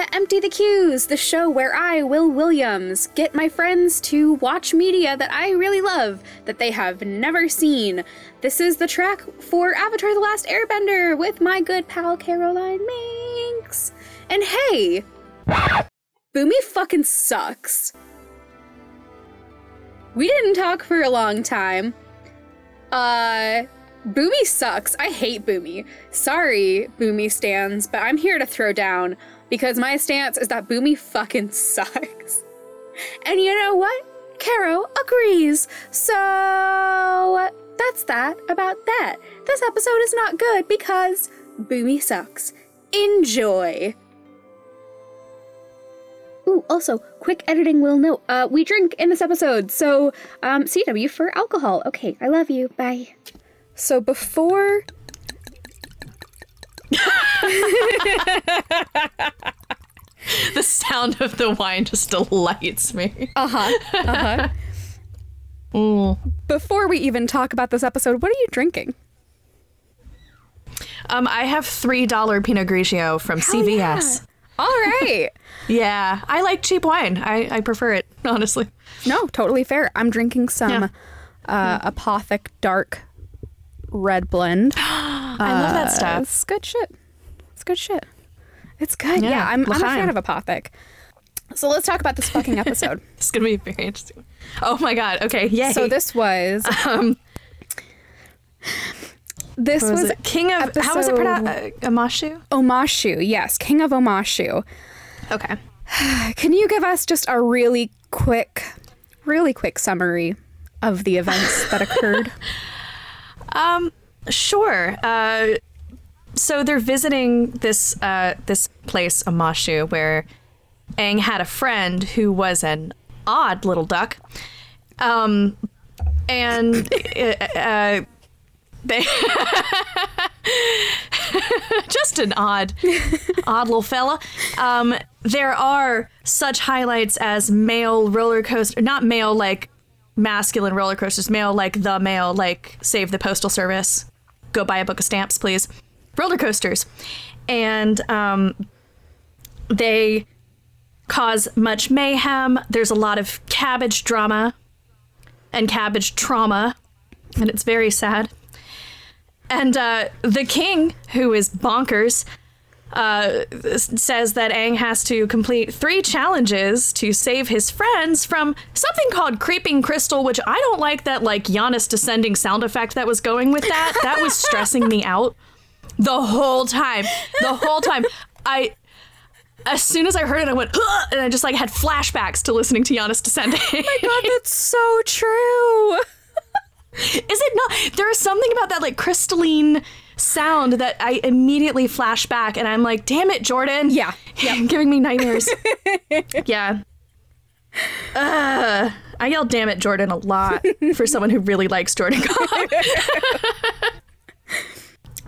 to Empty the Cues, the show where I, Will Williams, get my friends to watch media that I really love that they have never seen. This is the track for Avatar The Last Airbender with my good pal Caroline Minks. And hey, Bumi fucking sucks. We didn't talk for a long time. Uh, Bumi sucks. I hate Bumi. Sorry, Bumi stands, but I'm here to throw down because my stance is that Bumi fucking sucks. And you know what? Caro agrees. So that's that about that. This episode is not good because Bumi sucks. Enjoy. Ooh, also, quick editing will note, uh, we drink in this episode, so, um, CW for alcohol. Okay, I love you. Bye. So before the sound of the wine just delights me. Uh huh. Uh huh. Before we even talk about this episode, what are you drinking? Um, I have three dollar Pinot Grigio from CVS. All right. Yeah, I like cheap wine. I, I prefer it honestly. no, totally fair. I'm drinking some Yeah. uh, Apothic Dark Red Blend. I love that Uh, stuff. It's good shit. It's good shit. It's good. Yeah, Yeah, I'm, I'm a fan of Apothic. So let's talk about this fucking episode. It's gonna be very interesting. Oh my god. Okay. Yay. so this was um, this was, was? King of how was it pronounced? Uh, Amashu. Omashu. Yes, King of Omashu. Okay. Can you give us just a really quick, really quick summary of the events that occurred? Um, sure. Uh, so they're visiting this uh, this place, Amashu, where Aang had a friend who was an odd little duck. Um, and uh, uh, they just an odd, odd little fella. Um, there are such highlights as mail roller coaster, not male like masculine roller coasters, mail like the mail like Save the Postal Service. Go buy a book of stamps, please. Roller coasters, and um, they cause much mayhem. There's a lot of cabbage drama and cabbage trauma, and it's very sad. And uh, the king, who is bonkers, uh, says that Aang has to complete three challenges to save his friends from something called creeping crystal, which I don't like that like Janus descending sound effect that was going with that. That was stressing me out the whole time. The whole time. I as soon as I heard it, I went, "Ugh," and I just like had flashbacks to listening to Janus descending. Oh my god, that's so true. Is it not? There is something about that like crystalline sound that I immediately flash back, and I'm like, "Damn it, Jordan!" Yeah, yeah, giving me nightmares. yeah. Uh, I yell "Damn it, Jordan" a lot for someone who really likes Jordan Cobb.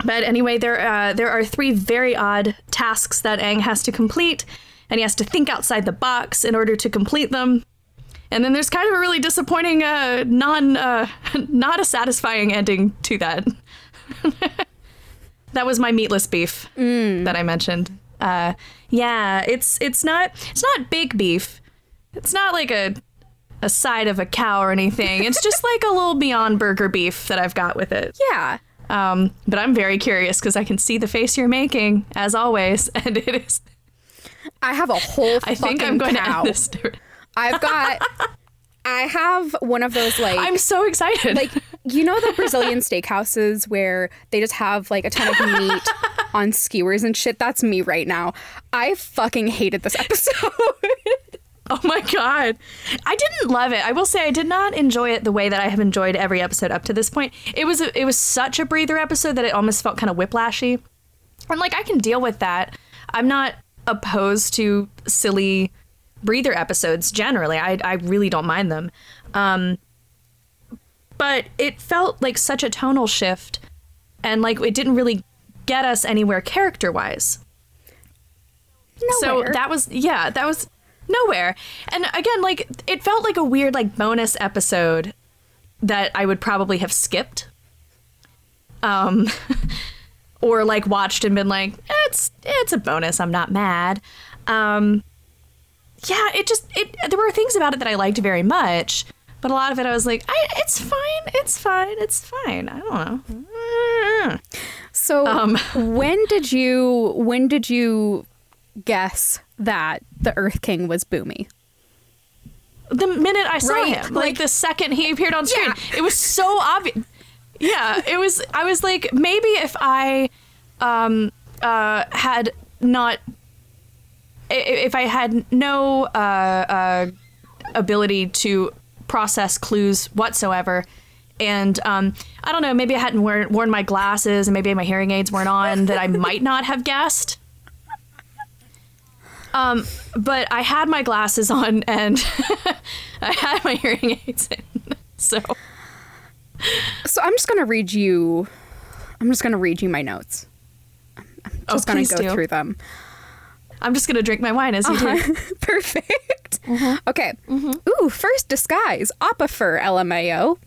but anyway, there uh, there are three very odd tasks that Aang has to complete, and he has to think outside the box in order to complete them. And then there's kind of a really disappointing, uh, non, uh, not a satisfying ending to that. That was my meatless beef that I mentioned. Uh, yeah, it's it's not it's not big beef. It's not like a a side of a cow or anything. It's just like a little Beyond Burger beef that I've got with it. Yeah. Um, but I'm very curious because I can see the face you're making as always, and it is. I have a whole I think I'm going cow. to end this. I've got I have one of those like I'm so excited. like you know the Brazilian steakhouses where they just have like a ton of meat on skewers and shit. That's me right now. I fucking hated this episode. Oh my god. I didn't love it. I will say I did not enjoy it the way that I have enjoyed every episode up to this point. It was a, it was such a breather episode that it almost felt kind of whiplashy. And like I can deal with that. I'm not opposed to silly breather episodes generally. I I really don't mind them. Um but it felt like such a tonal shift and like it didn't really get us anywhere character-wise. So that was yeah, that was nowhere. And again, like it felt like a weird like bonus episode that I would probably have skipped. Um or like watched and been like, it's it's a bonus, I'm not mad. Um, yeah, it just it. There were things about it that I liked very much, but a lot of it I was like, I, it's fine, it's fine, it's fine. I don't know. So Um. when did you when did you guess that the Earth King was Bumi? The minute I saw Right, him, like- like, the second he appeared on screen, Yeah. it was so obvious. Yeah, it was. I was like, maybe if I um, uh, had not, if I had no uh, uh, ability to process clues whatsoever, and um, I don't know, maybe I hadn't worn, worn my glasses and maybe my hearing aids weren't on, that I might not have guessed. Um, but I had my glasses on and I had my hearing aids in. So So I'm just gonna read you. I'm just gonna read you my notes. I'm Oh, just gonna go do. through them. I'm just gonna drink my wine as you do. Perfect. Mm-hmm. Okay. Ooh, first disguise. Appa fur, LMAO.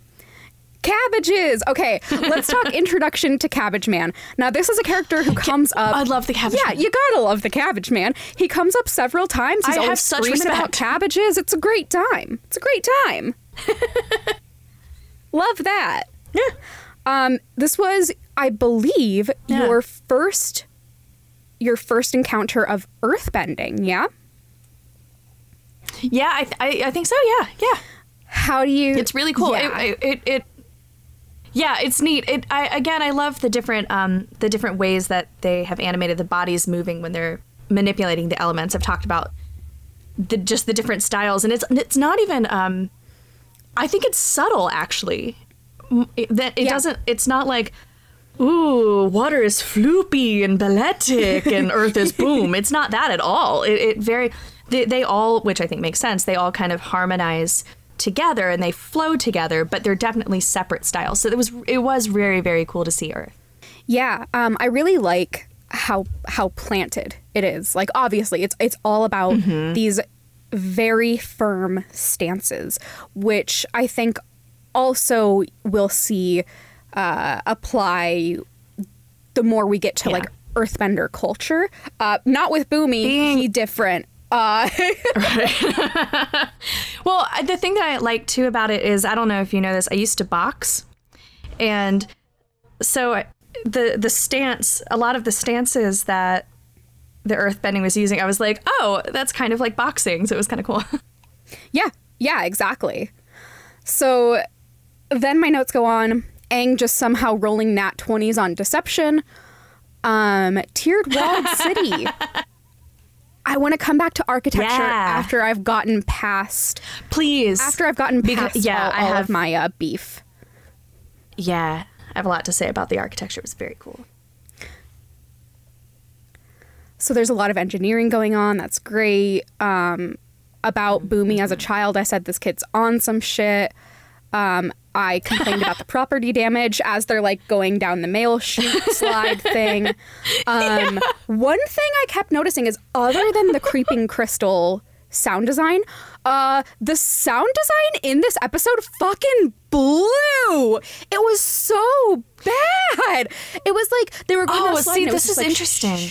Cabbages. Okay, let's talk introduction to Cabbage Man. Now, this is a character who comes up. I love the Cabbage Yeah, Man. you gotta love the Cabbage Man. He comes up several times. He's I always have such screaming about cabbages. It's a great time. It's a great time. love that. Yeah. Um, this was, I believe, Yeah. your first, your first encounter of earthbending. Yeah. Yeah, I, I, I think so. Yeah, yeah. How do you? It's really cool. Yeah. It, it, it, yeah, it's neat. It I again I love the different um the different ways that they have animated the bodies moving when they're manipulating the elements. I've talked about the just the different styles and it's it's not even um I think it's subtle actually. That it Yeah. doesn't it's not like ooh, water is floopy and balletic and earth is boom. It's not that at all. It, it very, they, they all, which I think makes sense, they all kind of harmonize together and they flow together, but they're definitely separate styles. So it was, it was very, very cool to see Earth. Yeah, um, I really like how how planted it is. Like obviously, it's it's all about Mm-hmm. these very firm stances, which I think also we'll see uh, apply the more we get to Yeah. like Earthbender culture. Uh, not with Bumi, Being- he different. Uh, Well, the thing that I like too about it is I don't know if you know this. I used to box, and so the the stance, a lot of the stances that the earthbending was using, I was like, oh, that's kind of like boxing. So it was kind of cool. Yeah, yeah, exactly. So then my notes go on. Aang just somehow rolling nat 20s on deception. Um, tiered walled city. I want to come back to architecture Yeah. after I've gotten past Please, after I've gotten Because- yeah, all, I all have- of my uh, beef. yeah, I have a lot to say about the architecture. It was very cool. So there's a lot of engineering going on. That's great. Um, about Bumi as a child, I said this kid's on some shit. Um, I complained about the property damage as they're like going down the mail chute slide thing. Um, One thing I kept noticing is other than the creeping crystal sound design, uh, the sound design in this episode fucking blew. It was so bad. It was like they were going Oh, see, this is like, interesting.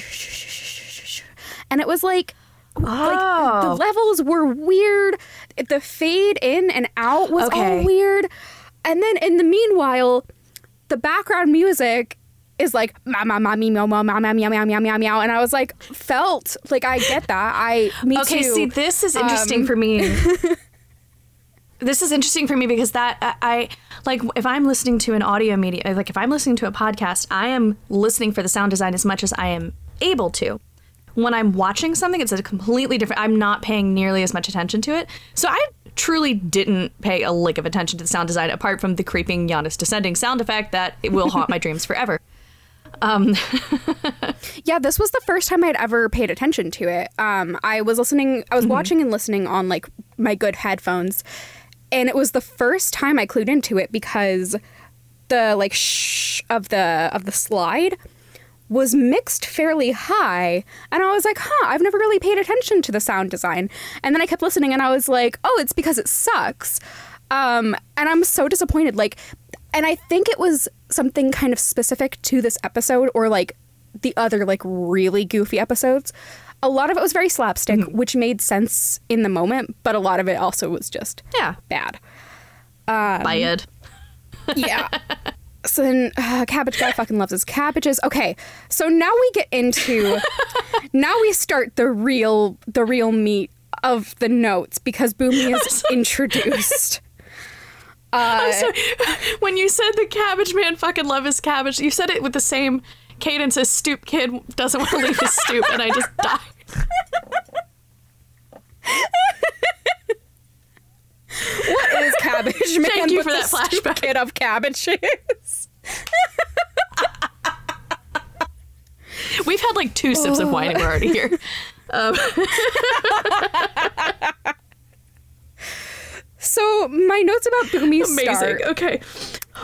and it was like like Oh. the levels were weird the fade in and out was all weird and then in the meanwhile the background music is like ma ma ma me meow meow meow meow meow meow meow meow meow and I was like felt like I get that I me Okay, too see, this is interesting Um, for me. this is interesting for me because that I, I like if I'm listening to an audio media, like if I'm listening to a podcast, I am listening for the sound design as much as I am able to. When I'm watching something, it's a completely different. I'm not paying nearly as much attention to it. So I truly didn't pay a lick of attention to the sound design apart from the creeping Janus descending sound effect that it will haunt my dreams forever. Yeah, this was the first time I'd ever paid attention to it. Um, I was listening, I was watching and listening on like my good headphones, and it was the first time I clued into it because the like shh of the of the slide was mixed fairly high, and I was like, huh, I've never really paid attention to the sound design. And then I kept listening, and I was like, oh, it's because it sucks. Um, and I'm so disappointed. Like, and I think it was something kind of specific to this episode or like the other like really goofy episodes. a lot of it was very slapstick, Mm-hmm. which made sense in the moment, but a lot of it also was just Yeah. bad. Bad. Yeah. so then, uh, cabbage guy fucking loves his cabbages. Okay, so now we get into, now we start the real, the real meat of the notes because Bumi is introduced. Uh, when you said the cabbage man fucking love his cabbage, you said it with the same cadence as stoop kid doesn't want to leave his stoop, and I just died. what is cabbage man? Thank you but for that flashback. Kid of cabbages. We've had like two sips of wine and we're already here. Um, so my notes about Bumi Amazing. start. Okay.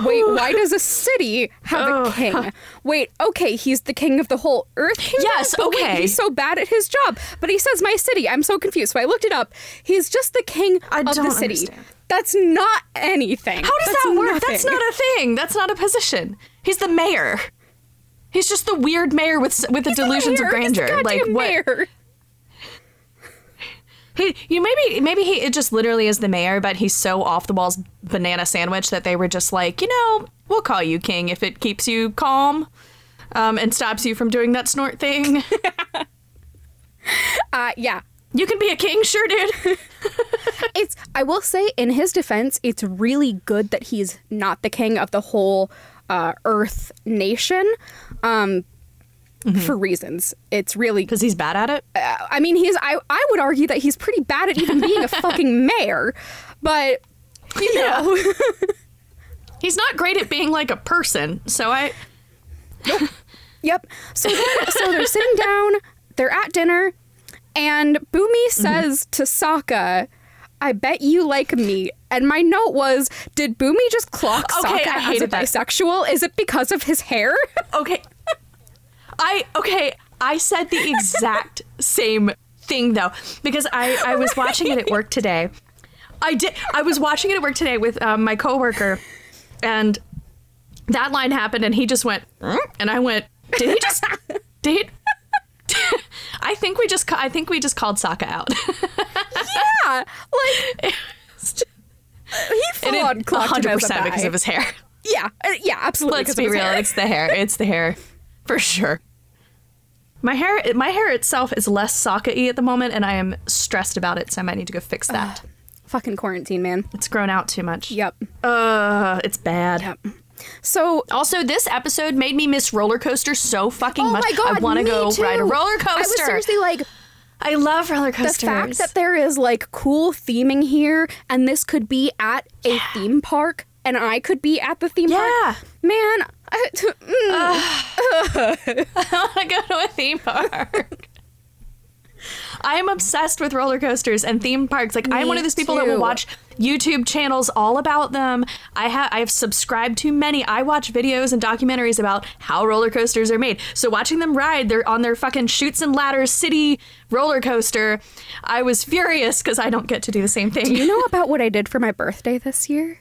Wait, why does a city have a Oh. king? Wait, okay, he's the king of the whole earth kingdom? Yes, but wait, okay. he's so bad at his job. But he says my city. I'm so confused. So I looked it up. He's just the king I of the city. understand. That's not anything. How does That's that work? That's not a thing. That's not a position. He's the mayor. He's just the weird mayor with with the He's delusions mayor. of grandeur. The like what? mayor. He, you maybe maybe he it just literally is the mayor, but he's so off the walls banana sandwich that they were just like, you know, we'll call you king if it keeps you calm, um, and stops you from doing that snort thing. Uh, yeah. you can be a king, sure, dude. It's I will say in his defense, it's really good that he's not the king of the whole uh, Earth nation. Um, Mm-hmm. For reasons, it's really Because he's bad at it. uh, I mean, he's. I, I would argue that he's pretty bad at even being a fucking mayor, but you know, He's not great at being like a person. So I yep. So then, so they're sitting down, they're at dinner, and Bumi says to Sokka, "I bet you like me. And my note was, did Bumi just clock Okay, Sokka I as a that. bisexual? Is it because of his hair? okay. I okay. I said the exact same thing though because I I was watching it at work today. I did. I was watching it at work today with um, my coworker, and that line happened, and he just went, "Mm?" and I went, "Did he just? Did?" He, I think we just. I think we just called Sokka out. yeah, like he full on clocked him as a 100% because of his hair. Yeah, uh, yeah, absolutely. Let's be real. hair. It's the hair. It's the hair, for sure. My hair, my hair itself is less Sokka-y at the moment, and I am stressed about it. So I might need to go fix that. fucking quarantine, man. it's grown out too much. Yep. Uh, it's bad. Yep. So Also, this episode made me miss roller coasters so fucking Oh much. my god! I want to go too. ride a roller coaster. I was coaster. seriously like I love roller coasters. the fact that there is like cool theming here, and this could be at a theme park, and I could be at the theme park. Yeah. park. Man, I, mm, I want to go to a theme park. I am obsessed with roller coasters and theme parks. Like I'm one of those people that will watch YouTube channels all about them. I have I have subscribed to many. I watch videos and documentaries about how roller coasters are made. So watching them ride, they're on their fucking chutes and ladders city roller coaster. I was furious because I don't get to do the same thing. do you know about what I did for my birthday this year?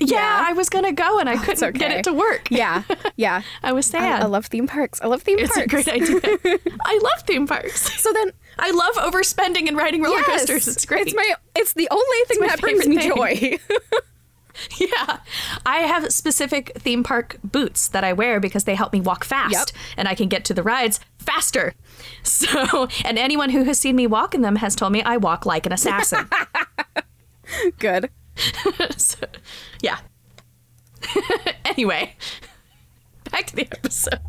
Yeah, Yeah. I was gonna go and I It's couldn't get it to work. Yeah, yeah. I was I, sad. I love theme parks. I love theme it's parks. a great idea. I love theme parks. So then, I love overspending and riding roller yes, coasters. It's great. It's my. It's the only thing that brings me favorite joy. yeah. I have specific theme park boots that I wear because they help me walk fast Yep. and I can get to the rides faster. So, and anyone who has seen me walk in them has told me I walk like an assassin. Good. so, yeah. anyway, back to the episode.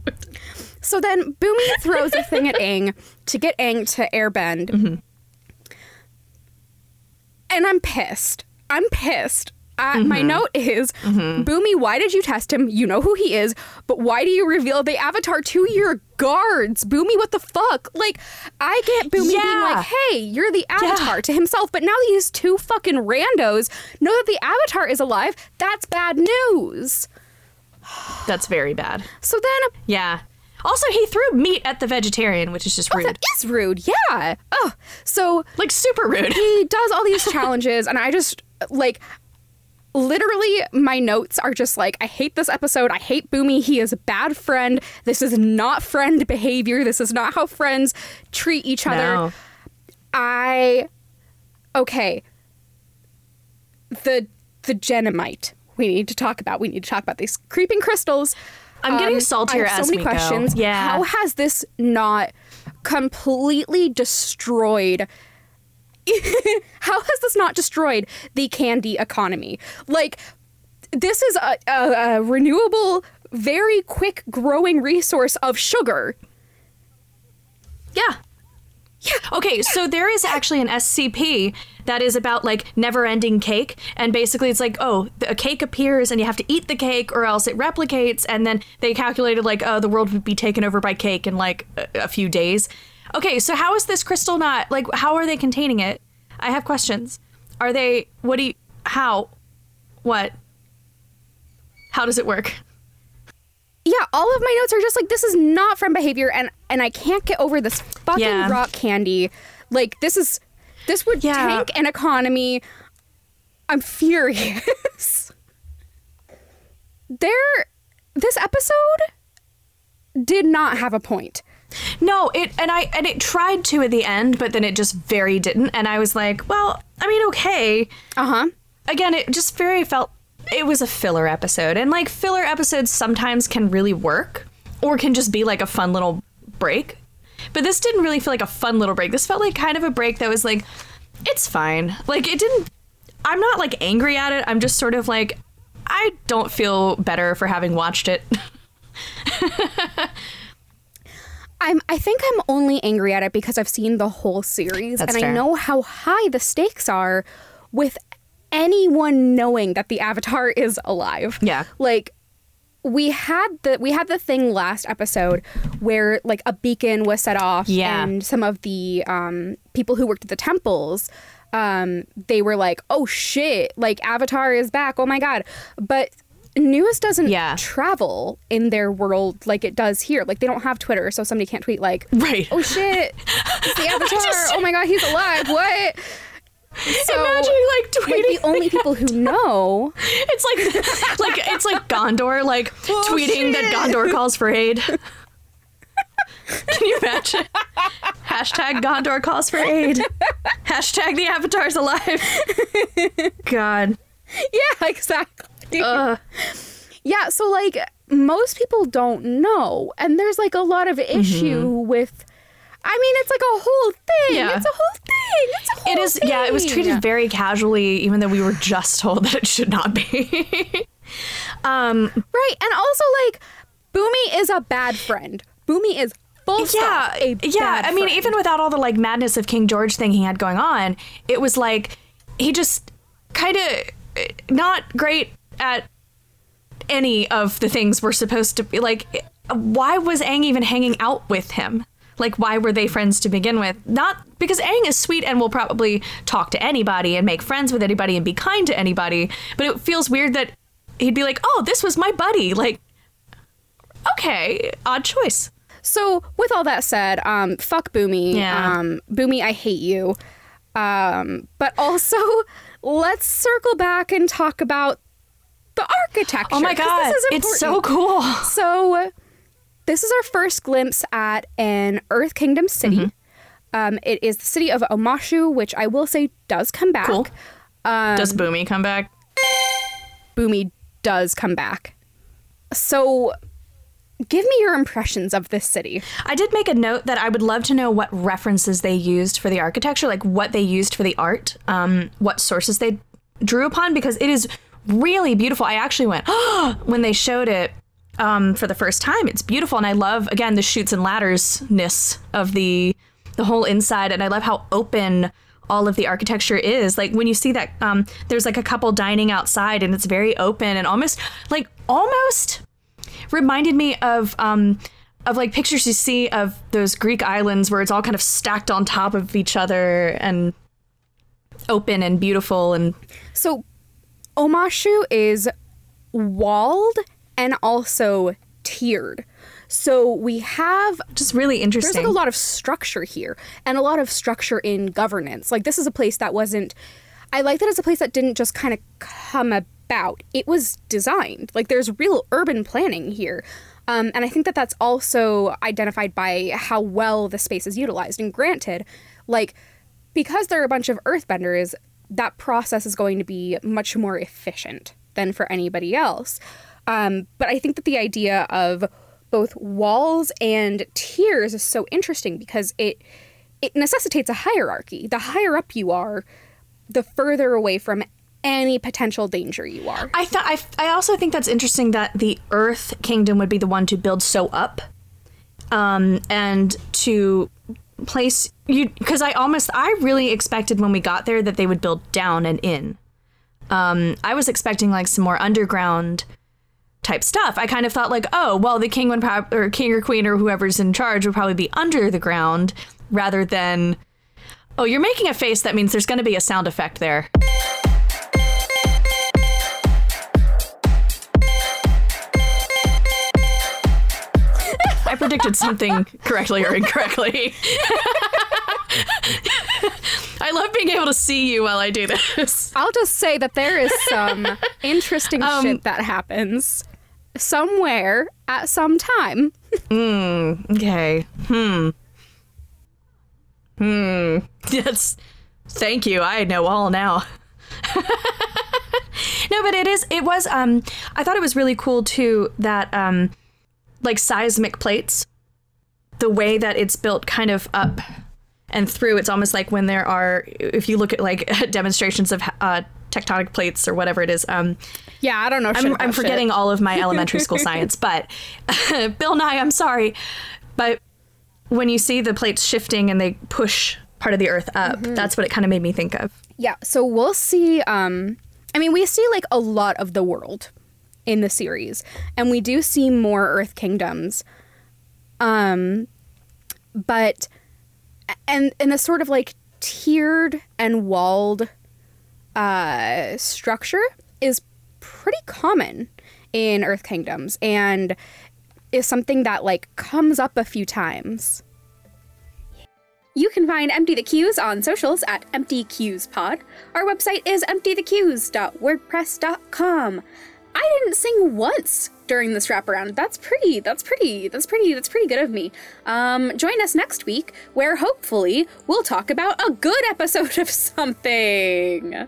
So then Bumi throws a thing at Aang to get Aang to airbend. Mm-hmm. And I'm pissed. I'm pissed. Uh, My Mm-hmm. note is Bumi, why did you test him? You know who he is, but why do you reveal the avatar to your guards? Bumi, what the fuck? Like, I get Bumi being like, hey, you're the avatar to himself, but now these two fucking randos know that the avatar is alive. That's bad news. That's very bad. So then Yeah. Also, he threw meat at the vegetarian, which is just rude. that is rude. Yeah. Oh, so like super rude. he does all these challenges and i just like literally my notes are just like I hate this episode. I hate Bumi. He is a bad friend. This is not friend behavior. This is not how friends treat each other. No. I okay. The the jennamite we need to talk about. We need to talk about these creeping crystals. I'm getting Um, saltier I have so many we go. questions. Yeah. How has this not completely destroyed how has this not destroyed the candy economy? Like, this is a, a, a renewable, very quick growing resource of sugar. Yeah. Yeah. Okay, so there is actually an SCP that is about like never ending cake. And basically, it's like, oh, a cake appears and you have to eat the cake or else it replicates. And then they calculated like, oh, the world would be taken over by cake in like a, a few days. Okay, so how is this crystal not like, how are they containing it? I have questions. Are they, what do you, how, what? How does it work? Yeah, all of my notes are just like this is not friend behavior, and and I can't get over this fucking Yeah. rock candy. Like this is this would Yeah. tank an economy. I'm furious. there, this episode did not have a point. No, it and I and it tried to at the end, but then it just very didn't. And I was like, well, I mean, okay. Uh huh. Again, it just very felt it was a filler episode, and like filler episodes sometimes can really work, or can just be like a fun little break. But this didn't really feel like a fun little break. This felt like kind of a break that was like, it's fine. Like it didn't. I'm not like angry at it. I'm just sort of like, I don't feel better for having watched it. I'm. I think I'm only angry at it because I've seen the whole series, That's and I know how high the stakes are with anyone knowing that the Avatar is alive. Yeah. like we had the we had the thing last episode where like a beacon was set off Yeah. and some of the um people who worked at the temples um they were like oh shit like avatar is back oh my god but news doesn't Yeah. travel in their world like it does here like they don't have twitter so somebody can't tweet like Right. oh shit it's the avatar Just- oh my god he's alive what so Imagine like tweeting like the only people who know It's like like it's like Gondor like oh, tweeting that Gondor calls for aid. Can you imagine? Hashtag Gondor calls for aid. Hashtag the Avatar's alive. God. yeah exactly Ugh. Yeah, so like most people don't know, and there's like a lot of issue with. I mean, it's like a whole thing. Yeah. It's a whole thing. It's a whole It is yeah, it was thing. treated very casually, even though we were just told that it should not be. um right, and also like Bumi is a bad friend. Bumi is full yeah, stop yeah. I mean, friend. even without all the like madness of King George thing he had going on, it was like he just kind of not great at any of the things we're supposed to be. Like, why was Aang even hanging out with him? Like, why were they friends to begin with? Not because Aang is sweet and will probably talk to anybody and make friends with anybody and be kind to anybody, but it feels weird that he'd be like, "Oh, this was my buddy." Like, okay, odd choice. So, with all that said, um, fuck Bumi. Yeah. Um, Bumi, I hate you. Um, but also, let's circle back and talk about the architecture. Oh my god, this is it's so cool. So, this is our first glimpse at an Earth Kingdom city. Mm-hmm. Um, it is the city of Omashu, which I will say does come back. Cool. Um, Does Bumi come back? Bumi does come back. So, give me your impressions of this city. I did make a note that I would love to know what references they used for the architecture, like what they used for the art, um, what sources they drew upon, because it is really beautiful. I actually went when they showed it um, for the first time. It's beautiful, and I love again the chutes and ladders ness of the the whole inside, and I love how open all of the architecture is. Like when you see that, um, there's like a couple dining outside, and it's very open and almost like almost reminded me of um of like pictures you see of those Greek islands where it's all kind of stacked on top of each other and open and beautiful and So, Omashu is walled and also tiered. So we have just really interesting. there's like a lot of structure here and a lot of structure in governance. Like this is a place that wasn't I like that it's a place that didn't just kind of come about. It was designed. Like there's real urban planning here. Um, and I think that that's also identified by how well the space is utilized. And granted, like, because there are a bunch of earthbenders, that process is going to be much more efficient than for anybody else. Um, but I think that the idea of both walls and tiers is so interesting because it it necessitates a hierarchy. The higher up you are, the further away from any potential danger you are. I thought I, I also think that's interesting that the Earth Kingdom would be the one to build so up, um, and to place you because I almost I really expected when we got there that they would build down and in. Um, I was expecting like some more underground type stuff. I kind of thought like, oh, well, the king would or king or queen or whoever's in charge would probably be under the ground rather than. Oh, you're making a face. That means there's going to be a sound effect there. Predicted something correctly or incorrectly. I love being able to see you while I do this. I'll just say that there is some interesting shit that happens somewhere at some time. Okay. Hmm. Hmm. Yes. Thank you. I know all now. no, but it is. It was. Um. I thought it was really cool too that um, like seismic plates, the way that it's built, kind of up and through. It's almost like when there are, if you look at like demonstrations of uh, tectonic plates or whatever it is. Um, Yeah, I don't know. I'm, I'm forgetting all of my elementary school science, but Bill Nye, I'm sorry. But when you see the plates shifting and they push part of the earth up, Mm-hmm. that's what it kind of made me think of. Yeah, so we'll see. Um, I mean, we see like a lot of the world in the series, and we do see more Earth kingdoms. Um, but and and the sort of like tiered and walled uh, structure is pretty common in Earth kingdoms, and is something that like comes up a few times. You can find Empty the Cues on socials at Empty Cues Pod. Our website is emptythecues.wordpress.com. I didn't sing once during this wraparound. That's pretty. That's pretty. That's pretty. That's pretty good of me. Um, join us next week, where hopefully we'll talk about a good episode of something.